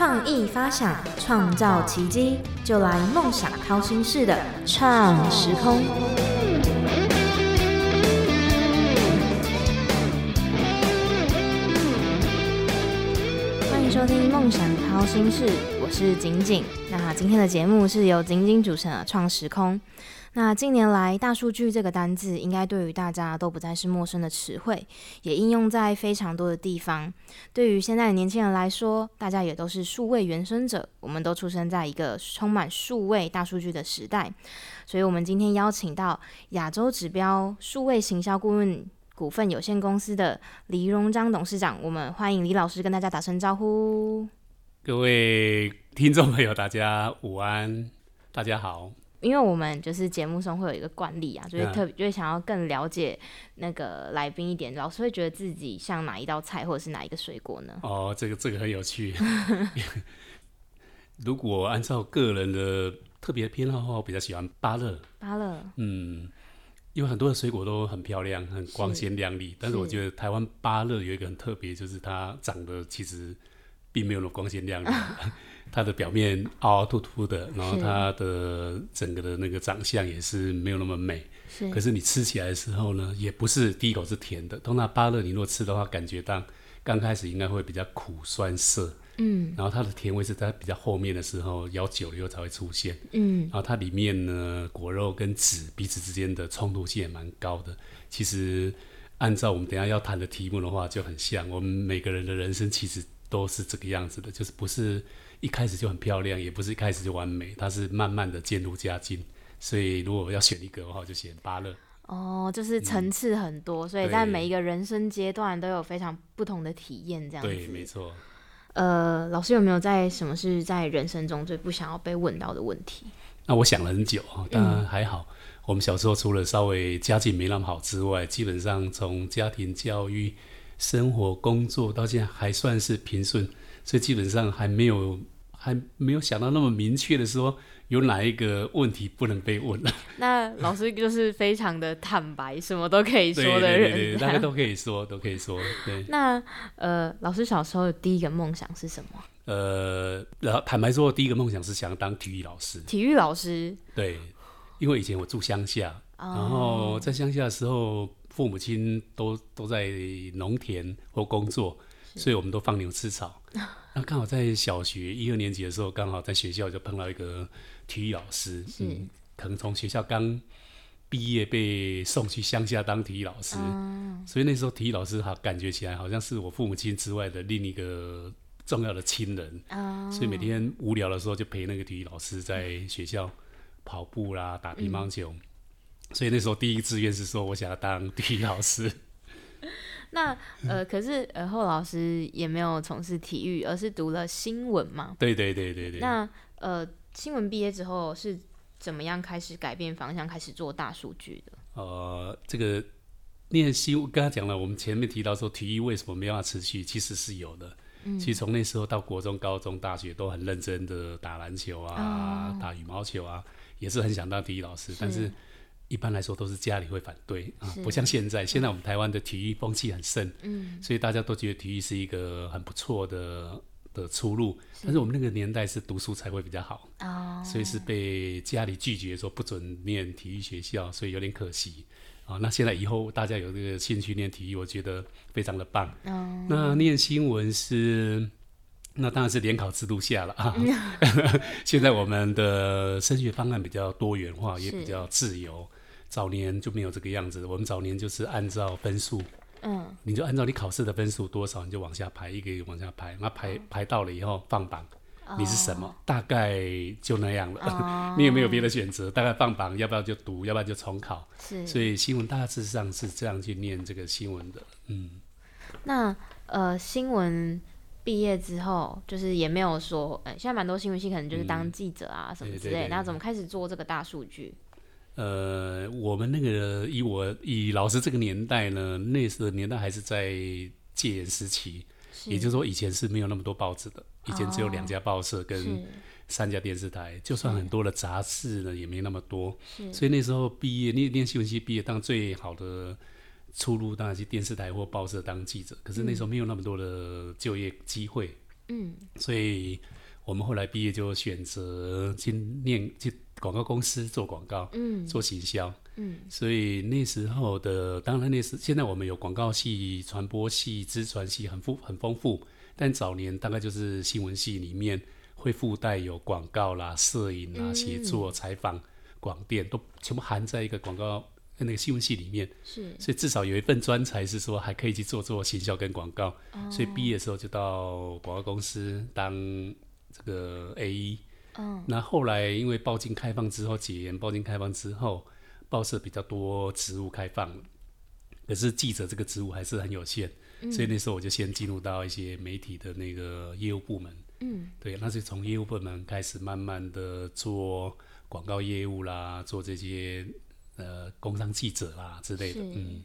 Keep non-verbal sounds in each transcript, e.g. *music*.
创意发想，创造奇迹，就来梦想掏心式的创时空。欢迎收听《梦想掏心事》，我是景景。那今天的节目是由景景主持的《创时空》。那近年来，大数据这个单字应该对于大家都不再是陌生的词汇，也应用在非常多的地方。对于现在的年轻人来说，大家也都是数位原生者，我们都出生在一个充满数位大数据的时代。所以，我们今天邀请到亚洲指标数位行销顾问股份有限公司的黎荣章董事长，我们欢迎李老师跟大家打声招呼。各位听众朋友，大家午安，大家好。因为我们就是节目中会有一个惯例啊，就是特别就是想要更了解那个来宾一点，老师会觉得自己像哪一道菜或者是哪一个水果呢？哦，这个这个很有趣。*laughs* 如果按照个人的特别偏好的话，我比较喜欢芭乐。芭乐，嗯，因为很多的水果都很漂亮，很光鲜亮丽，但是我觉得台湾芭乐有一个很特别，就是它长得其实并没有那么光鲜亮丽。*laughs* 它的表面凹凹凸凸的，然后它的整个的那个长相也是没有那么美。是。可是你吃起来的时候呢，也不是第一口是甜的。通常芭乐你如果吃的话，感觉到刚开始应该会比较苦酸涩。嗯。然后它的甜味是在比较后面的时候咬久了以后才会出现。嗯。然后它里面呢，果肉跟籽彼此之间的冲突性也蛮高的。其实按照我们等下要谈的题目的话，就很像我们每个人的人生其实都是这个样子的，就是不是。一开始就很漂亮，也不是一开始就完美，它是慢慢的渐入佳境。所以如果要选一个的话，就选芭乐。哦，就是层次很多，所以在每一个人生阶段都有非常不同的体验，这样子。对，没错。呃，老师有没有在什么是在人生中最不想要被问到的问题？那我想了很久啊，当然还好。我们小时候除了稍微家境没那么好之外，基本上从家庭教育、生活、工作到现在还算是平顺。所以基本上还没有还没有想到那么明确的说有哪一个问题不能被问了。*laughs* 那老师就是非常的坦白，什么都可以说的人，对对对，*laughs* 大家都可以说，都可以说。对。那呃，老师小时候的第一个梦想是什么？呃，然后坦白说，第一个梦想是想当体育老师。体育老师。对，因为以前我住乡下，然后在乡下的时候，父母亲都都在农田或工作。所以我们都放牛吃草。*laughs* 那刚好在小学一二年级的时候，刚好在学校就碰到一个体育老师，嗯，可能从学校刚毕业被送去乡下当体育老师，所以那时候体育老师好感觉起来好像是我父母亲之外的另一个重要的亲人。所以每天无聊的时候就陪那个体育老师在学校跑步啦、打乒乓球。所以那时候第一志愿是说我想要当体育老师。那呃，可是呃，后老师也没有从事体育，而是读了新闻嘛？对对对对对。那呃，新闻毕业之后是怎么样开始改变方向，开始做大数据的？呃，这个念新刚刚讲了，我们前面提到说体育为什么没办法持续，其实是有的。嗯。其实从那时候到国中、高中、大学都很认真的打篮球啊，打羽毛球啊，也是很想当体育老师，但是。一般来说都是家里会反对啊，不像现在。现在我们台湾的体育风气很盛，嗯，所以大家都觉得体育是一个很不错的的出路。但是我们那个年代是读书才会比较好，哦，所以是被家里拒绝说不准念体育学校，所以有点可惜啊。那现在以后大家有这个兴趣念体育，我觉得非常的棒。哦，那念新闻是，那当然是联考制度下了啊。*laughs* 现在我们的升学方案比较多元化，也比较自由。早年就没有这个样子，我们早年就是按照分数，嗯，你就按照你考试的分数多少，你就往下排，一个一个往下排，那排排到了以后放榜，你是什么，大概就那样了，你有 *laughs* 没有别的选择？大概放榜，要不要就读，要不然就重考。是，所以新闻大致上是这样去念这个新闻的，嗯。那呃，新闻毕业之后，就是也没有说，呃，现在蛮多新闻系可能就是当记者啊什么之类，那怎么开始做这个大数据？呃，我们那个以我以老师这个年代呢，那时候年代还是在戒严时期，也就是说以前是没有那么多报纸的，以前只有两家报社跟三家电视台，就算很多的杂志呢也没那么多，所以那时候毕业，念念新闻系毕业，当最好的出路当然是电视台或报社当记者，可是那时候没有那么多的就业机会。嗯，所以我们后来毕业就选择去念去广告公司做广告，嗯，做行销，嗯，所以那时候的当然那时现在我们有广告系、传播系、资传系很富很丰富，但早年大概就是新闻系里面会附带有广告啦、摄影啦、写作、采访、广电都全部含在一个广告。那个新闻系里面，是，所以至少有一份专才是说还可以去做做行销跟广告，所以毕业的时候就到广告公司当这个 A E。嗯，那后来因为报禁开放之后，几年报禁开放之后，报社比较多职务开放了，可是记者这个职务还是很有限，所以那时候我就先进入到一些媒体的那个业务部门。嗯，对，那是从业务部门开始慢慢的做广告业务啦，做这些。呃，工商记者啦之类的，嗯，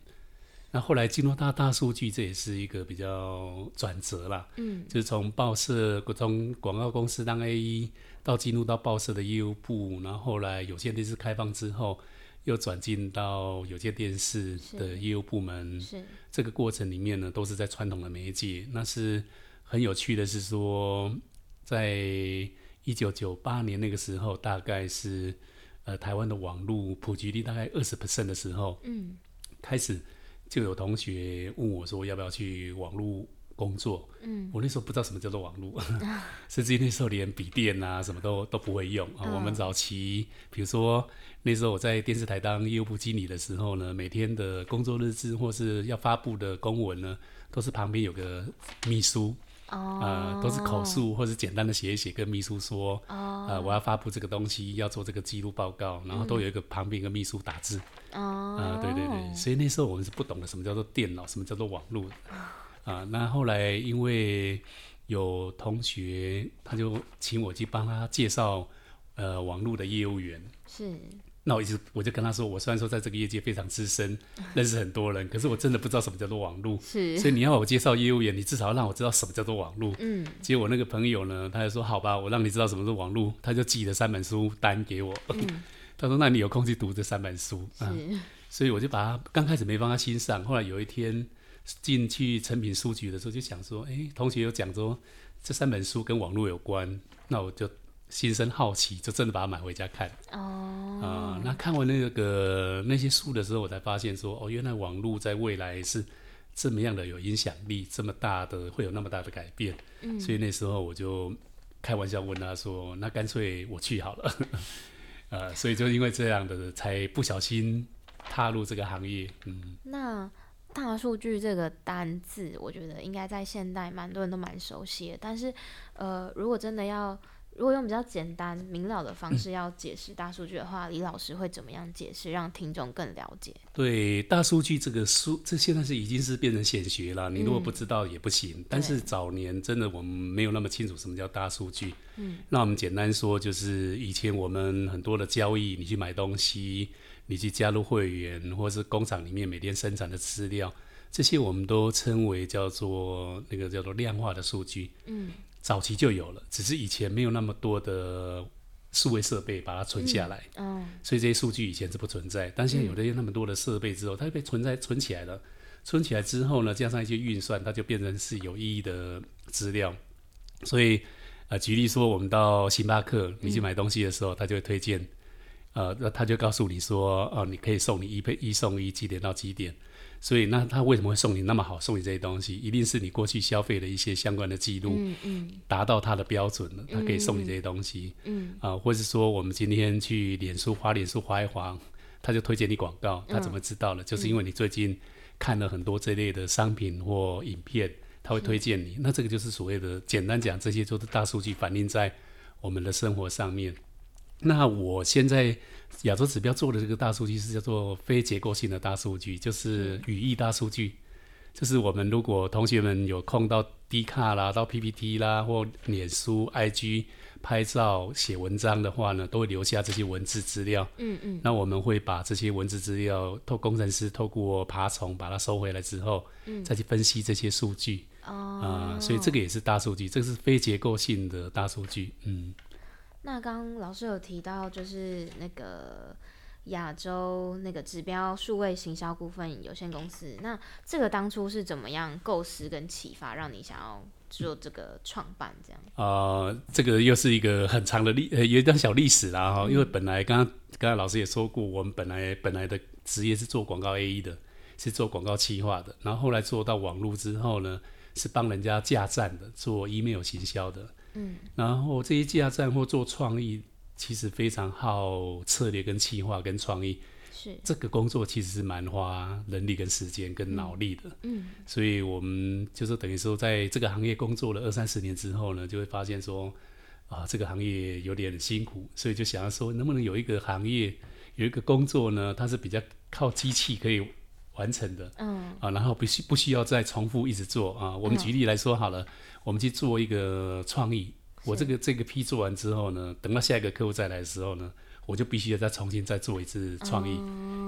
那后来进入到大数据，这也是一个比较转折啦，嗯，就是从报社从广告公司当 A E 到进入到报社的业务部，然后后来有线电视开放之后，又转进到有线电视的业务部门，是这个过程里面呢，都是在传统的媒介。那是很有趣的是说，在一九九八年那个时候，大概是。呃，台湾的网络普及率大概二十 percent 的时候，嗯，开始就有同学问我说要不要去网络工作，嗯，我那时候不知道什么叫做网络，*laughs* 甚至那时候连笔电啊什么都都不会用啊。我们早期，比如说那时候我在电视台当业务部经理的时候呢，每天的工作日志或是要发布的公文呢，都是旁边有个秘书。啊，都是口述或者简单的写一写，跟秘书说，啊，我要发布这个东西，要做这个记录报告，然后都有一个旁边一个秘书打字。哦，啊，对对对，所以那时候我们是不懂得什么叫做电脑，什么叫做网络。啊，那后来因为有同学，他就请我去帮他介绍，呃，网络的业务员。是。那我一直我就跟他说，我虽然说在这个业界非常资深，*laughs* 认识很多人，可是我真的不知道什么叫做网络。是，所以你要我介绍业务员，你至少要让我知道什么叫做网络。嗯。结果那个朋友呢，他就说：“好吧，我让你知道什么是网络。”他就寄了三本书单给我。嗯。*laughs* 他说：“那你有空去读这三本书。”是。所以我就把他刚开始没放在心上，后来有一天进去成品书局的时候，就想说：“哎，同学有讲说这三本书跟网络有关，那我就。”心生好奇，就真的把它买回家看。哦，啊，那看完那个那些书的时候，我才发现说，哦，原来网络在未来是这么样的有影响力，这么大的会有那么大的改变。嗯，所以那时候我就开玩笑问他说：“那干脆我去好了。*laughs* ”呃，所以就因为这样的，才不小心踏入这个行业。嗯，那大数据这个单字，我觉得应该在现代蛮多人都蛮熟悉的。但是，呃，如果真的要如果用比较简单明了的方式要解释大数据的话，李老师会怎么样解释，让听众更了解？对，大数据这个书，这现在是已经是变成显学了。你如果不知道也不行。但是早年真的我们没有那么清楚什么叫大数据。嗯，那我们简单说，就是以前我们很多的交易，你去买东西，你去加入会员，或是工厂里面每天生产的资料，这些我们都称为叫做那个叫做量化的数据。嗯。早期就有了，只是以前没有那么多的数位设备把它存下来，嗯，所以这些数据以前是不存在。但现在有了那么多的设备之后，它被存在存起来了。存起来之后呢，加上一些运算，它就变成是有意义的资料。所以，呃，举例说，我们到星巴克，你去买东西的时候，它就会推荐，呃，那他就告诉你说，哦，你可以送你一配一送一，几点到几点。所以，那他为什么会送你那么好？送你这些东西，一定是你过去消费的一些相关的记录，达到他的标准了，他可以送你这些东西。嗯，啊，或者是说，我们今天去脸书滑脸书滑一滑，他就推荐你广告，他怎么知道了？就是因为你最近看了很多这类的商品或影片，他会推荐你。那这个就是所谓的，简单讲，这些都是大数据反映在我们的生活上面。那我现在。亚洲指标做的这个大数据是叫做非结构性的大数据，就是语义大数据。就是我们如果同学们有空到 D 卡啦、到 PPT 啦或脸书、IG 拍照、写文章的话呢，都会留下这些文字资料。嗯嗯。那我们会把这些文字资料透工程师透过爬虫把它收回来之后，嗯，再去分析这些数据。哦。啊，所以这个也是大数据，这个是非结构性的大数据。嗯。那刚老师有提到，就是那个亚洲那个指标数位行销股份有限公司，那这个当初是怎么样构思跟启发，让你想要做这个创办这样？啊，这个又是一个很长的历呃有一段小历史啦哈，因为本来刚刚刚才老师也说过，我们本来本来的职业是做广告 A E 的，是做广告企划的，然后后来做到网络之后呢，是帮人家架站的，做 email 行销的，嗯，然后这些架站或做创意，其实非常耗策略跟企划跟创意。是。这个工作其实是蛮花人力跟时间跟脑力的，嗯，所以我们就是等于说，在这个行业工作了二三十年之后呢，就会发现说，啊，这个行业有点辛苦，所以就想要说，能不能有一个行业有一个工作呢，它是比较靠机器可以完成的，嗯，啊，然后不需不需要再重复一直做啊。我们举例来说好了，我们去做一个创意，我这个这个批做完之后呢，等到下一个客户再来的时候呢。我就必须要再重新再做一次创意。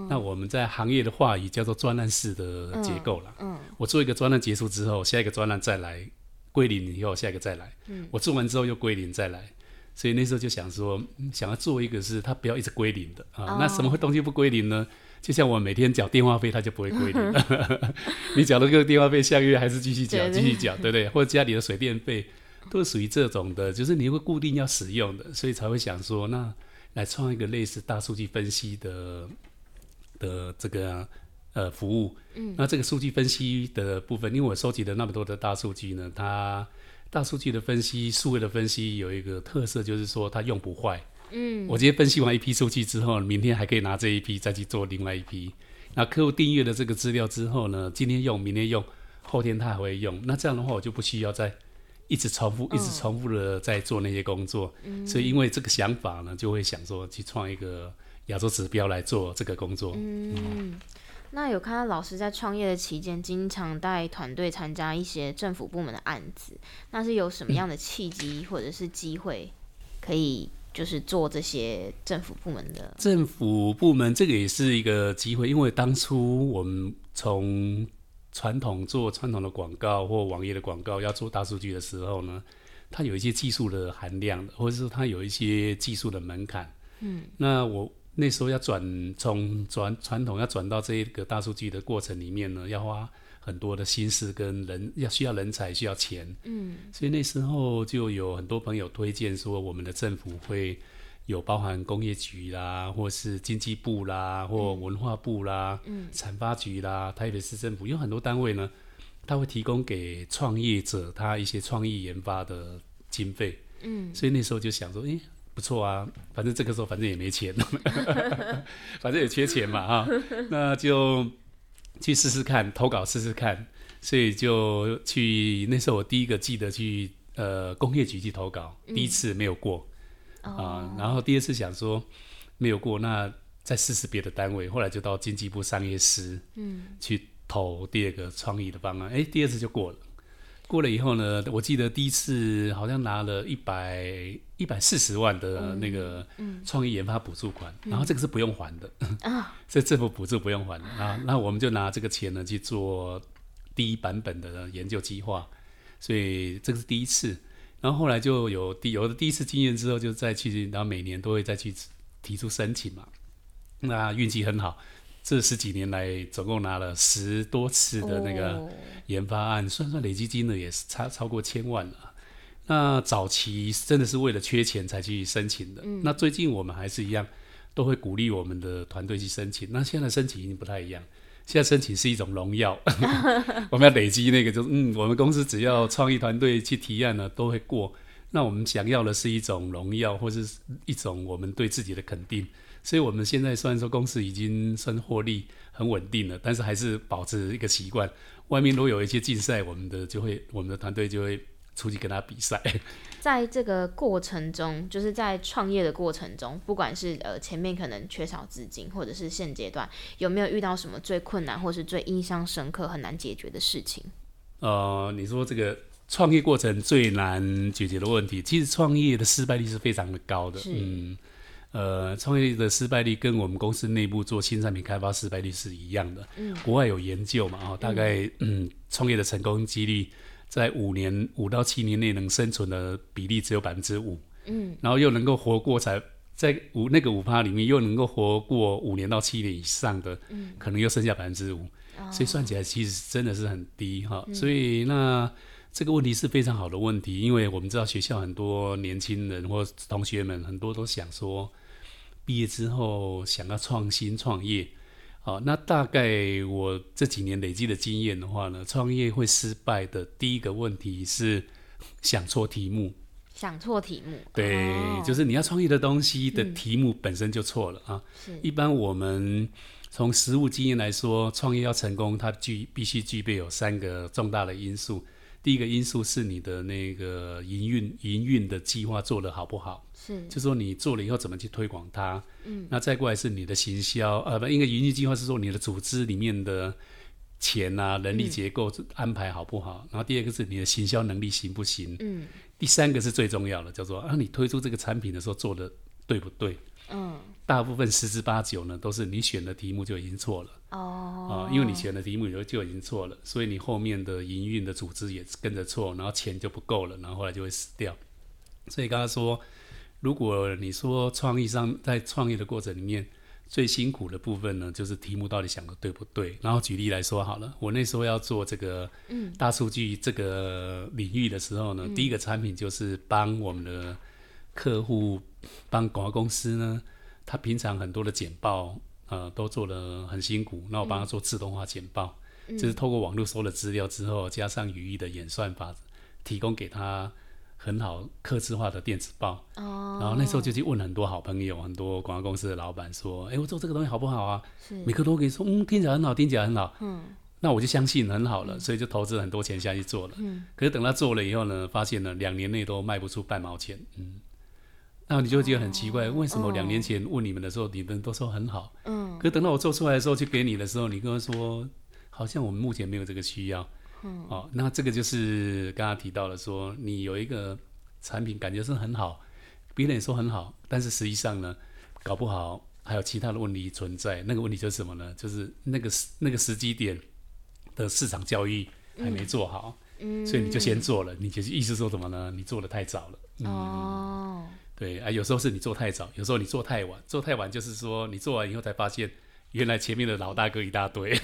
那我们在行业的话语叫做专栏式的结构了。嗯，我做一个专栏结束之后，下一个专栏再来归零以后，下一个再来。嗯，我做完之后又归零再来。所以那时候就想说，想要做一个是它不要一直归零的啊。那什么东西不归零呢？就像我每天缴电话费，它就不会归零。*laughs* *laughs* 你缴了这个电话费，下个月还是继续缴，继续缴，对不对？*laughs* 或者家里的水电费都是属于这种的，就是你会固定要使用的，所以才会想说那。来创一个类似大数据分析的的这个呃服务，嗯，那这个数据分析的部分，因为我收集了那么多的大数据呢，它大数据的分析、数位的分析有一个特色，就是说它用不坏，嗯，我今天分析完一批数据之后，明天还可以拿这一批再去做另外一批。那客户订阅了这个资料之后呢，今天用，明天用，后天他还会用，那这样的话我就不需要再。一直重复，一直重复的在做那些工作，所以因为这个想法呢，就会想说去创一个亚洲指标来做这个工作。嗯，那有看到老师在创业的期间，经常带团队参加一些政府部门的案子，那是有什么样的契机或者是机会，可以就是做这些政府部门的？政府部门这个也是一个机会，因为当初我们从传统做传统的广告或网页的广告，要做大数据的时候呢，它有一些技术的含量，或者是它有一些技术的门槛。嗯，那我那时候要转从转传统要转到这个大数据的过程里面呢，要花很多的心思跟人，要需要人才，需要钱。嗯，所以那时候就有很多朋友推荐说，我们的政府会。有包含工业局啦，或是经济部啦，或文化部啦，嗯，产发局啦，台北市政府有很多单位呢，他会提供给创业者他一些创意研发的经费，嗯，所以那时候就想说，诶，不错啊，反正这个时候反正也没钱，*laughs* 反正也缺钱嘛，哈，那就去试试看，投稿试试看，所以就去那时候我第一个记得去呃工业局去投稿，第一次没有过。啊，然后第二次想说没有过，那再试试别的单位。后来就到经济部商业司，嗯，去投第二个创意的方案。哎，第二次就过了。过了以后呢，我记得第一次好像拿了一百一百四十万的那个创意研发补助款，然后这个是不用还的啊，*laughs* 这政府补助不用还的啊。那我们就拿这个钱呢去做第一版本的研究计划，所以这个是第一次。然后后来就有第有了第一次经验之后，就再去，然后每年都会再去提出申请嘛。那运气很好，这十几年来总共拿了十多次的那个研发案，算算累积金额也是超超过千万了。那早期真的是为了缺钱才去申请的。那最近我们还是一样，都会鼓励我们的团队去申请。那现在申请已经不太一样。现在申请是一种荣耀，*laughs* 我们要累积那个，就是嗯，我们公司只要创意团队去提案呢，都会过。那我们想要的是一种荣耀，或是一种我们对自己的肯定。所以，我们现在虽然说公司已经算获利很稳定了，但是还是保持一个习惯。外面如果有一些竞赛，我们的就会，我们的团队就会。出去跟他比赛，*laughs* 在这个过程中，就是在创业的过程中，不管是呃前面可能缺少资金，或者是现阶段有没有遇到什么最困难，或是最印象深刻、很难解决的事情？呃，你说这个创业过程最难解决的问题，其实创业的失败率是非常的高的。嗯，呃，创业的失败率跟我们公司内部做新产品开发失败率是一样的。嗯，国外有研究嘛？哦，大概嗯，创业的成功几率。在五年五到七年内能生存的比例只有百分之五，嗯，然后又能够活过才在五那个五趴里面又能够活过五年到七年以上的，嗯，可能又剩下百分之五，所以算起来其实真的是很低哈。所以那这个问题是非常好的问题，因为我们知道学校很多年轻人或同学们很多都想说，毕业之后想要创新创业。好，那大概我这几年累积的经验的话呢，创业会失败的第一个问题是想错题目。想错题目。对，就是你要创业的东西的题目本身就错了啊。一般我们从实务经验来说，创业要成功，它具必须具备有三个重大的因素。第一个因素是你的那个营运营运的计划做得好不好？是，就说你做了以后怎么去推广它？嗯，那再过来是你的行销，呃，不，应该营运计划是说你的组织里面的钱啊、人力结构安排好不好？然后第二个是你的行销能力行不行？嗯，第三个是最重要的，叫做啊，你推出这个产品的时候做的对不对？嗯，大部分十之八九呢，都是你选的题目就已经错了。哦，啊，因为你选的题目就就已经错了，所以你后面的营运的组织也跟着错，然后钱就不够了，然后后来就会死掉。所以刚刚说，如果你说创意上在创业的过程里面最辛苦的部分呢，就是题目到底想的对不对？然后举例来说好了，我那时候要做这个大数据这个领域的时候呢，第一个产品就是帮我们的客户。帮广告公司呢，他平常很多的简报，呃，都做的很辛苦。那我帮他做自动化简报，就是透过网络搜了资料之后，加上语义的演算法，提供给他很好刻字化的电子报。哦。然后那时候就去问很多好朋友，很多广告公司的老板说：“哎，我做这个东西好不好啊？”是。每个都可以说：“嗯，听起来很好，听起来很好。”嗯。那我就相信很好了，所以就投资很多钱下去做了。嗯。可是等他做了以后呢，发现呢，两年内都卖不出半毛钱。嗯。那你就觉得很奇怪，为什么两年前问你们的时候，你们都说很好，嗯，可等到我做出来的时候去给你的时候，你跟我说好像我们目前没有这个需要，嗯，哦，那这个就是刚刚提到了说，你有一个产品感觉是很好，别人也说很好，但是实际上呢，搞不好还有其他的问题存在。那个问题就是什么呢？就是那个时那个时机点的市场教育还没做好，嗯，所以你就先做了，你就是意思说什么呢？你做的太早了，哦。对啊，有时候是你做太早，有时候你做太晚。做太晚就是说你做完以后才发现，原来前面的老大哥一大堆，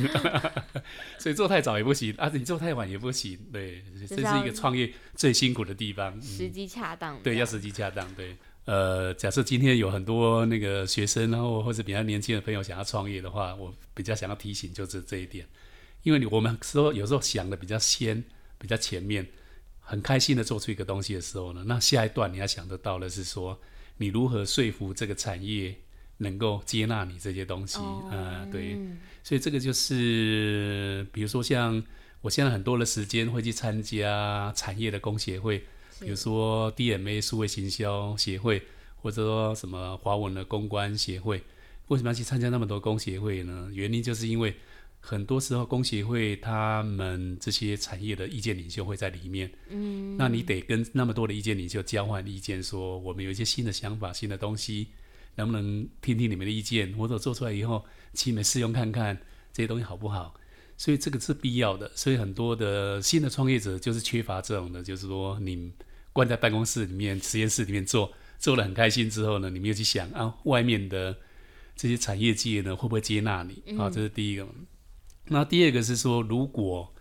*laughs* 所以做太早也不行，啊，你做太晚也不行。对，这是一个创业最辛苦的地方。时机恰当。对，要时机恰当。对，呃，假设今天有很多那个学生，然后或者比较年轻的朋友想要创业的话，我比较想要提醒就是这一点，因为你我们说有时候想的比较先，比较前面。很开心的做出一个东西的时候呢，那下一段你要想得到的是说，你如何说服这个产业能够接纳你这些东西啊？对，所以这个就是，比如说像我现在很多的时间会去参加产业的工协会，比如说 DMA 数位行销协会，或者说什么华文的公关协会，为什么要去参加那么多工协会呢？原因就是因为。很多时候，工协会他们这些产业的意见领袖会在里面。嗯，那你得跟那么多的意见领袖交换意见，说我们有一些新的想法、新的东西，能不能听听你们的意见？或者做出来以后，请你们试用看看这些东西好不好？所以这个是必要的。所以很多的新的创业者就是缺乏这种的，就是说你关在办公室里面、实验室里面做，做的很开心之后呢，你们又去想啊，外面的这些产业界呢会不会接纳你？啊，这是第一个。那第二个是说，如果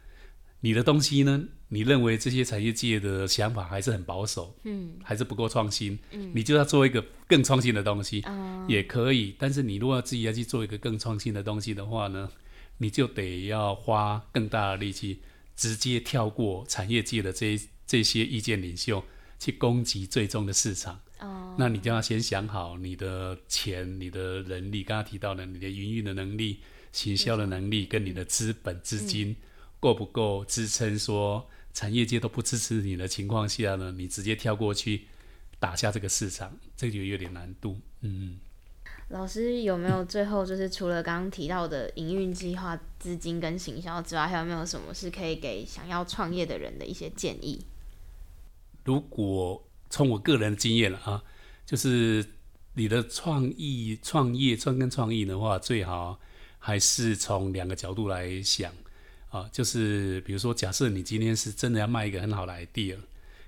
你的东西呢，你认为这些产业界的想法还是很保守，嗯，还是不够创新，嗯，你就要做一个更创新的东西，嗯也可以。但是你如果自己要去做一个更创新的东西的话呢，你就得要花更大的力气，直接跳过产业界的这这些意见领袖，去攻击最终的市场。哦，那你就要先想好你的钱、你的人力，刚刚提到的你的营运的能力。行销的能力跟你的资本资金够不够支撑？说产业界都不支持你的情况下呢，你直接跳过去打下这个市场，这就有点难度。嗯，老师有没有最后就是除了刚刚提到的营运计划、资金跟行销之外，还有没有什么是可以给想要创业的人的一些建议？如果从我个人的经验了啊，就是你的创意、创业、创跟创意的话，最好。还是从两个角度来想啊，就是比如说，假设你今天是真的要卖一个很好的 idea，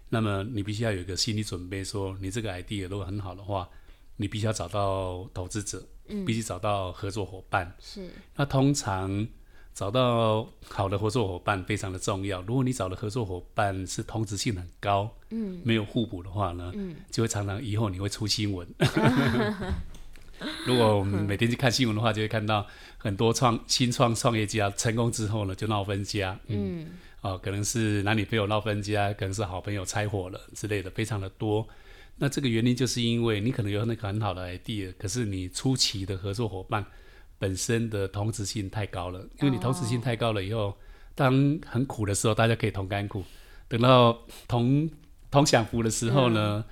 那么你必须要有一个心理准备，说你这个 idea 如果很好的话，你必须要找到投资者，嗯，必须找到合作伙伴。是。那通常找到好的合作伙伴非常的重要。如果你找的合作伙伴是同质性很高，嗯，没有互补的话呢，嗯，就会常常以后你会出新闻。*laughs* *laughs* 如果我们每天去看新闻的话，就会看到很多创新创创业家成功之后呢，就闹分家，嗯，哦，可能是男女朋友闹分家，可能是好朋友拆伙了之类的，非常的多。那这个原因就是因为你可能有那个很好的 idea，可是你初期的合作伙伴。本身的同质性太高了，因为你同质性太高了以后，当很苦的时候，大家可以同甘苦；等到同同享福的时候呢，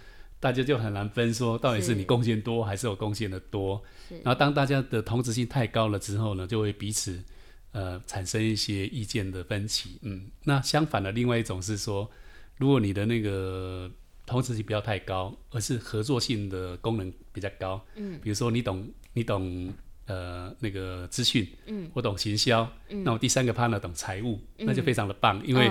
大家就很难分说到底是你贡献多还是我贡献的多。然后当大家的同质性太高了之后呢，就会彼此呃产生一些意见的分歧。嗯，那相反的另外一种是说，如果你的那个同质性不要太高，而是合作性的功能比较高。嗯，比如说你懂你懂。呃，那个资讯，嗯，我懂行销，嗯，那我第三个 partner 懂财务，那就非常的棒，因为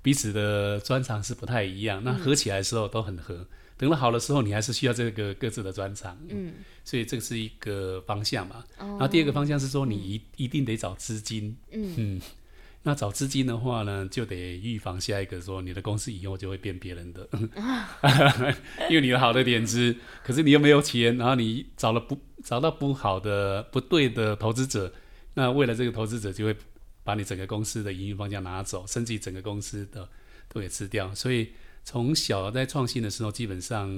彼此的专长是不太一样，那合起来的时候都很合。等了好的时候，你还是需要这个各自的专长，嗯，所以这是一个方向嘛。然后第二个方向是说，你一一定得找资金，嗯。那找资金的话呢，就得预防下一个说你的公司以后就会变别人的，*laughs* 因为你有好的点子，可是你又没有钱，然后你找了不找到不好的不对的投资者，那为了这个投资者就会把你整个公司的营运方向拿走，甚至整个公司的都给吃掉。所以从小在创新的时候基本上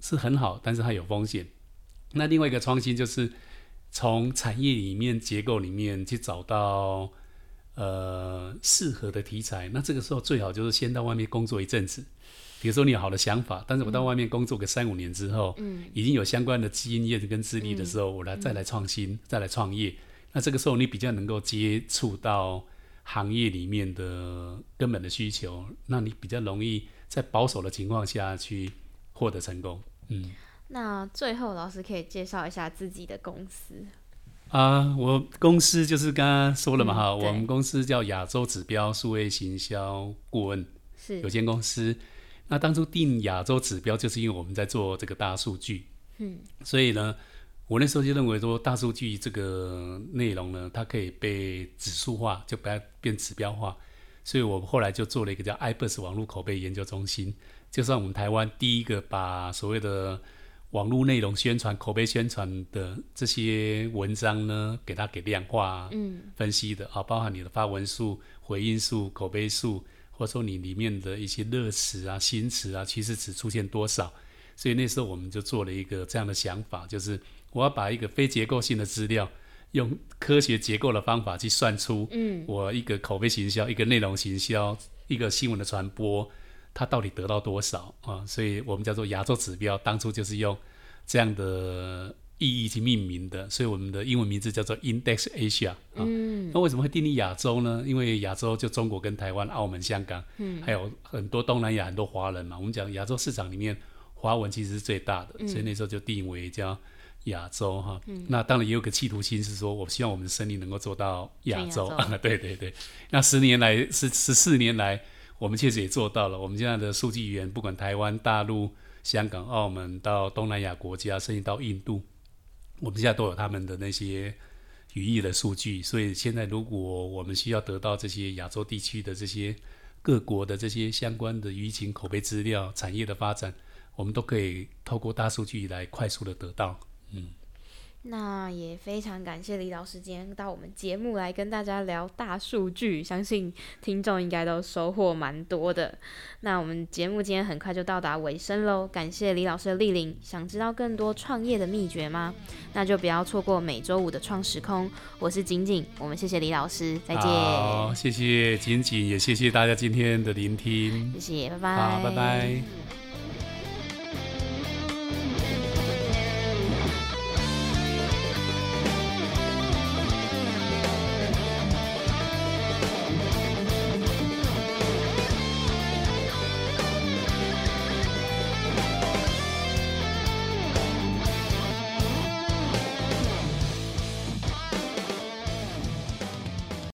是很好，但是它有风险。那另外一个创新就是从产业里面结构里面去找到。呃，适合的题材，那这个时候最好就是先到外面工作一阵子。比如说你有好的想法，但是我到外面工作个三五年之后，嗯，已经有相关的经验跟资历的时候，我来再来创新，再来创业。那这个时候你比较能够接触到行业里面的根本的需求，那你比较容易在保守的情况下去获得成功。嗯，那最后老师可以介绍一下自己的公司。啊，我公司就是刚刚说了嘛哈，我们公司叫亚洲指标数位行销顾问有限公司。那当初定亚洲指标，就是因为我们在做这个大数据，嗯，所以呢，我那时候就认为说，大数据这个内容呢，它可以被指数化，就不要变指标化。所以我后来就做了一个叫 iBus 网络口碑研究中心，就算我们台湾第一个把所谓的。网络内容宣传、口碑宣传的这些文章呢，给它给量化、分析的啊，包含你的发文数、回应数、口碑数，或者说你里面的一些热词啊、新词啊，其实只出现多少。所以那时候我们就做了一个这样的想法，就是我要把一个非结构性的资料，用科学结构的方法去算出，嗯我一个口碑行销、一个内容行销、一个新闻的传播。它到底得到多少啊？所以我们叫做亚洲指标，当初就是用这样的意义去命名的。所以我们的英文名字叫做 Index Asia 啊。那为什么会定义亚洲呢？因为亚洲就中国跟台湾、澳门、香港，嗯还有很多东南亚很多华人嘛。我们讲亚洲市场里面，华文其实是最大的，所以那时候就定为叫亚洲哈。那当然也有个企图心，是说我希望我们的生意能够做到亚洲。对 *laughs* 对对。那十年来，十十四年来。我们确实也做到了。我们现在的数据源，不管台湾、大陆、香港、澳门，到东南亚国家，甚至到印度，我们现在都有他们的那些语义的数据。所以现在，如果我们需要得到这些亚洲地区的这些各国的这些相关的舆情、口碑资料、产业的发展，我们都可以透过大数据来快速的得到。嗯。那也非常感谢李老师今天到我们节目来跟大家聊大数据，相信听众应该都收获蛮多的。那我们节目今天很快就到达尾声喽，感谢李老师的莅临。想知道更多创业的秘诀吗？那就不要错过每周五的创时空。我是景景，我们谢谢李老师，再见。好，谢谢景景，也谢谢大家今天的聆听。谢谢，拜拜。好，拜拜。